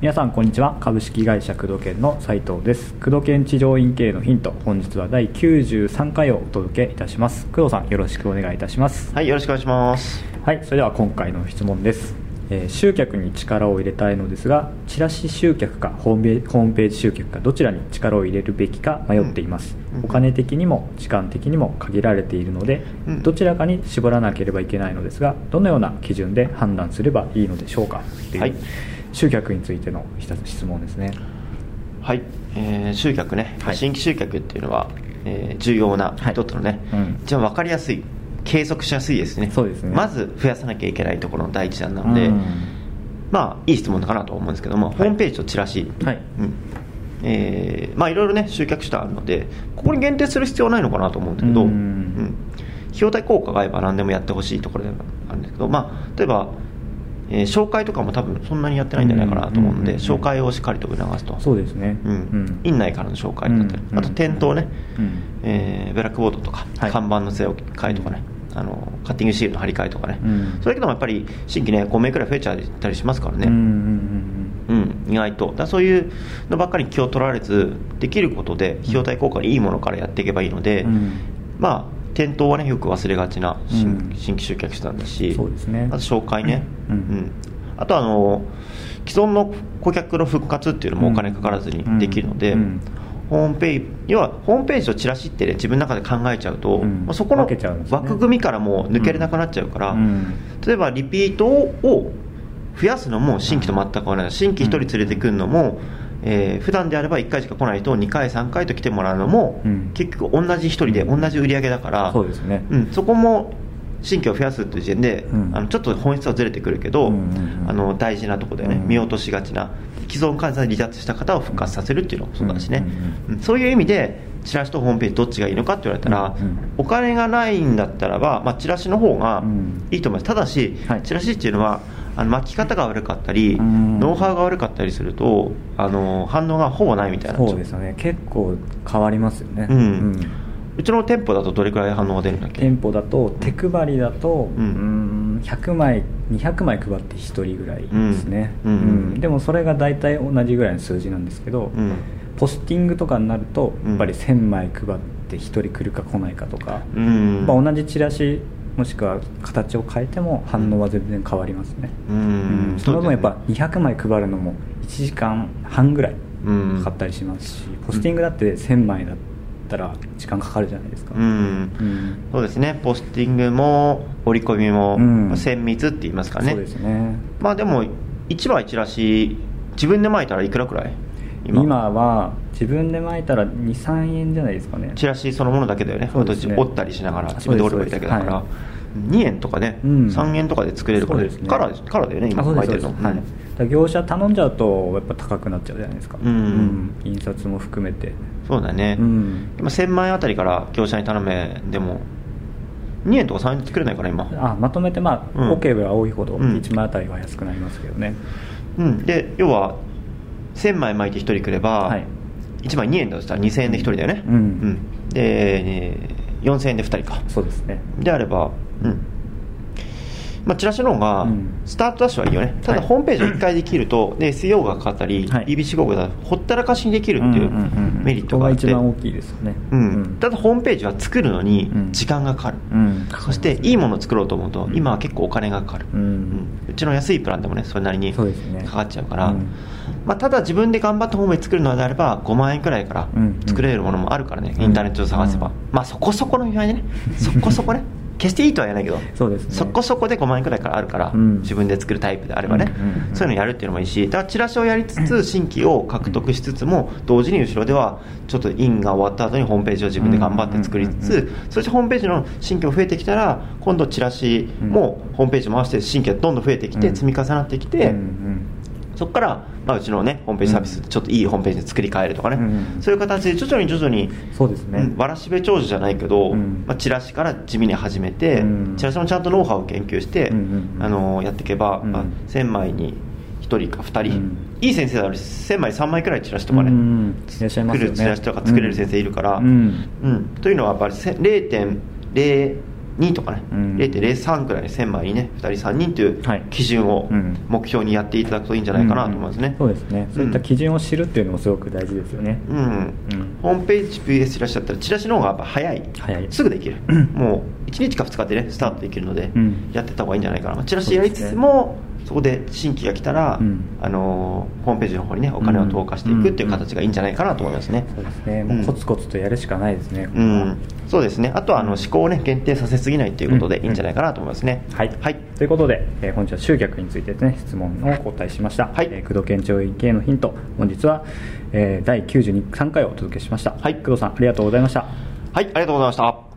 皆さんこんにちは。株式会社工藤研の斉藤です。工藤研地上院経営のヒント本日は第93回をお届けいたします。工藤さんよろしくお願いいたします。はいよろしくお願いします。はいそれでは今回の質問です、えー集客に力を入れたいのですがチラシ集客かホームページホームページ集客かどちらに力を入れるべきか迷っています、うん。お金的にも時間的にも限られているので、うん。どちらかに絞らなければいけないのですがどのような基準で判断すればいいのでしょうか？っていうはい。集客についての質問ですね。はい、えー集客ね、はい。新規集客っていうのは、えー重要なはい。一つのね、うん。一番分かりやすい計測しやすいですね。そうですね。まず増やさなきゃいけないところの第一弾なので、うん。まあいい質問かなと思うんですけども、ホームページとチラシ、はい。うん。えーまあいろいろね集客手段あるのでここに限定する必要はないのかなと思うんだけど、うん。うん。費用対効果があれば何でもやってほしいところではあるんですけど、まあ、例えば、えー紹介とかも多分そんなにやってないんじゃないかなと思うので、うん紹介をしっかりと促すと。そうですね。うん。院内からの紹介だったり、うん。あと店頭ね、うん。えーブラックボードとか、はい。看板の据え置き替えとかね、あのカッティングシールの張り替えとかね、うん。それだけでもやっぱり新規ね5名くらい増えちゃったりしますからね、うんうんうん、意外と。だそういうのばっかり気を取られずできることで費用対効果にいいものからやっていけばいいので、まあ店頭はねよく忘れがちな新,、うん。新規集客手段だしそうですね。あと紹介ね、うん。あとあの既存の顧客の復活っていうのもお金かからずにできるので、ホームページ要はホームページとチラシって、ね、自分の中で考えちゃうと、うん。まあそこの枠組みからもう抜けれなくなっちゃうから、うん。例えばリピートを増やすのも新規と全く同じ新規1人連れてくるのも、えー普段であれば1回しか来ない人を2回3回と来てもらうのも、うん。結局同じ1人で同じ売り上げだから、そうですね。うん、そこも新規を増やすっていう時点で、うん。あのちょっと本質はずれてくるけど、うんうんうん。あの大事なところでね、うん。見落としがちな既存会社で離脱した方を復活させるっていうのもそうだしね、うんうんそういう意味でチラシとホームページどっちがいいのかって言われたら、うんうん。お金がないんだったらば、まあ、チラシの方がうん。いいと思います。ただし、はい。チラシっていうのはあの巻き方が悪かったり、うん。ノウハウが悪かったりするとあの反応がほぼないみたいな。そうですよね。結構変わりますよね。うんうちの店舗だとどれくらい反応が出るんだっけ？店舗だと手配りだと、ううんん、100枚200枚配って1人ぐらいですね、うん。うん。でもそれが大体同じぐらいの数字なんですけど、うん。ポスティングとかになるとうん。やっぱり1000枚配って1人来るか来ないかとか、うん。まあ、同じチラシもしくは形を変えても反応は全然変わりますね、ううん。ん。その分やっぱそうだよね200枚配るのも1時間半ぐらいうん。かかったりしますし、ポスティングだって1000枚だったら時間かかるじゃないですか、うん。うん。そうですね。ポスティングも折り込みも、精密って言いますかね。そうですね。まあでも1枚チラシ自分で巻いたらいくらくらい？今。は自分で巻いたら23円じゃないですかね。チラシそのものだけだよね。ね。折ったりしながら自分で折ればいいだけだから、2円とかね、うん。3円とかで作れるから、そうですね。カラーカラーだよね今あそうです巻いてるの。はい。業者頼んじゃうとやっぱ高くなっちゃうじゃないですか、うん印刷も含めて。そうだね、うん。今1000万円あたりから業者に頼めでも2円とか3円で作れないから今。あまとめてまあ、うん。多ければ多いほどうん。1枚あたりは安くなりますけどね、うん。で要は1000枚巻いて1人来れば、はい。1枚2円だとしたら2000円で1人だよね、うん。で、えー4000円で2人か。そうですね。であればうん。まあ、チラシの方がうん。スタートダッシュはいいよね、ただはいホームページを1回できると、で SEO がかかったり、はい。BBC 広告だとほったらかしにできるっていうメリットがあって、大きいですよね。うん。ただホームページは作るのにうん。時間がかかる、うん。そしていいものを作ろうと思うと、うん。今は結構お金がかかる、ううん。んうちの安いプランでもねそれなりにかかっちゃうから、うん。まあ、ただ自分で頑張ってホームページ作るのであれば5万円くらいからうん。作れるものもあるからね、うんインターネットで探せば、うん。まあそこそこの見栄えでね。そこそこね 決していいとは言えないけどそうですね。そこそこで5万円くらいからあるから、うん。自分で作るタイプであればね、うんうんうんそういうのやるっていうのもいいしだからチラシをやりつつ新規を獲得しつつも同時に後ろではちょっとインが終わった後にホームページを自分で頑張って作りつつ、うんうんうん。そしてホームページの新規が増えてきたら今度チラシもホームページ回して新規がどんどん増えてきて、うん。積み重なってきて、うんうんそこから、まあ、うちのねホームページサービスちょっといいホームページに作り変えるとかね、うんそういう形で徐々に徐々にそうですね、うんわらしべ長者じゃないけど、うん。まあ、チラシから地味に始めて、うん。チラシもちゃんとノウハウを研究して、あのやっていけば、うん。まあ、1000枚に1人か2人、うん。いい先生だと1000枚3枚くらいチラシとかね、作るチラシとか作れる先生いるから、うん。うん。というのはやっぱりせ0.0 0.02とかね、うん。0.03くらい1000枚にね2人3人というはい。基準をうん。目標にやっていただくといいんじゃないかなと思いますね、うんそうですね。そういった基準を知るっていうのもすごく大事ですよね。うん。うん。ホームページ PS チラシだったらチラシの方がやっぱ早い。早い。すぐできる。もう1日か2日でねスタートできるので、うん。やってった方がいいんじゃないかな。チラシやりつつもそこで新規が来たら、うん。あのーホームページの方にねお金を投下していくっていう形がいいんじゃないかなと思いますね、そうですね。もうコツコツとやるしかないですね、こうん、そうですね。あとはあの思考をね限定させすぎないということでいいんじゃないかなと思いますね、はい、はい。ということで、えー本日は集客についてですね質問をお答えしました、はい。えー工藤県庁員系のヒント本日は、えー第92 3回をお届けしました、はい。工藤さんありがとうございました。はい、ありがとうございました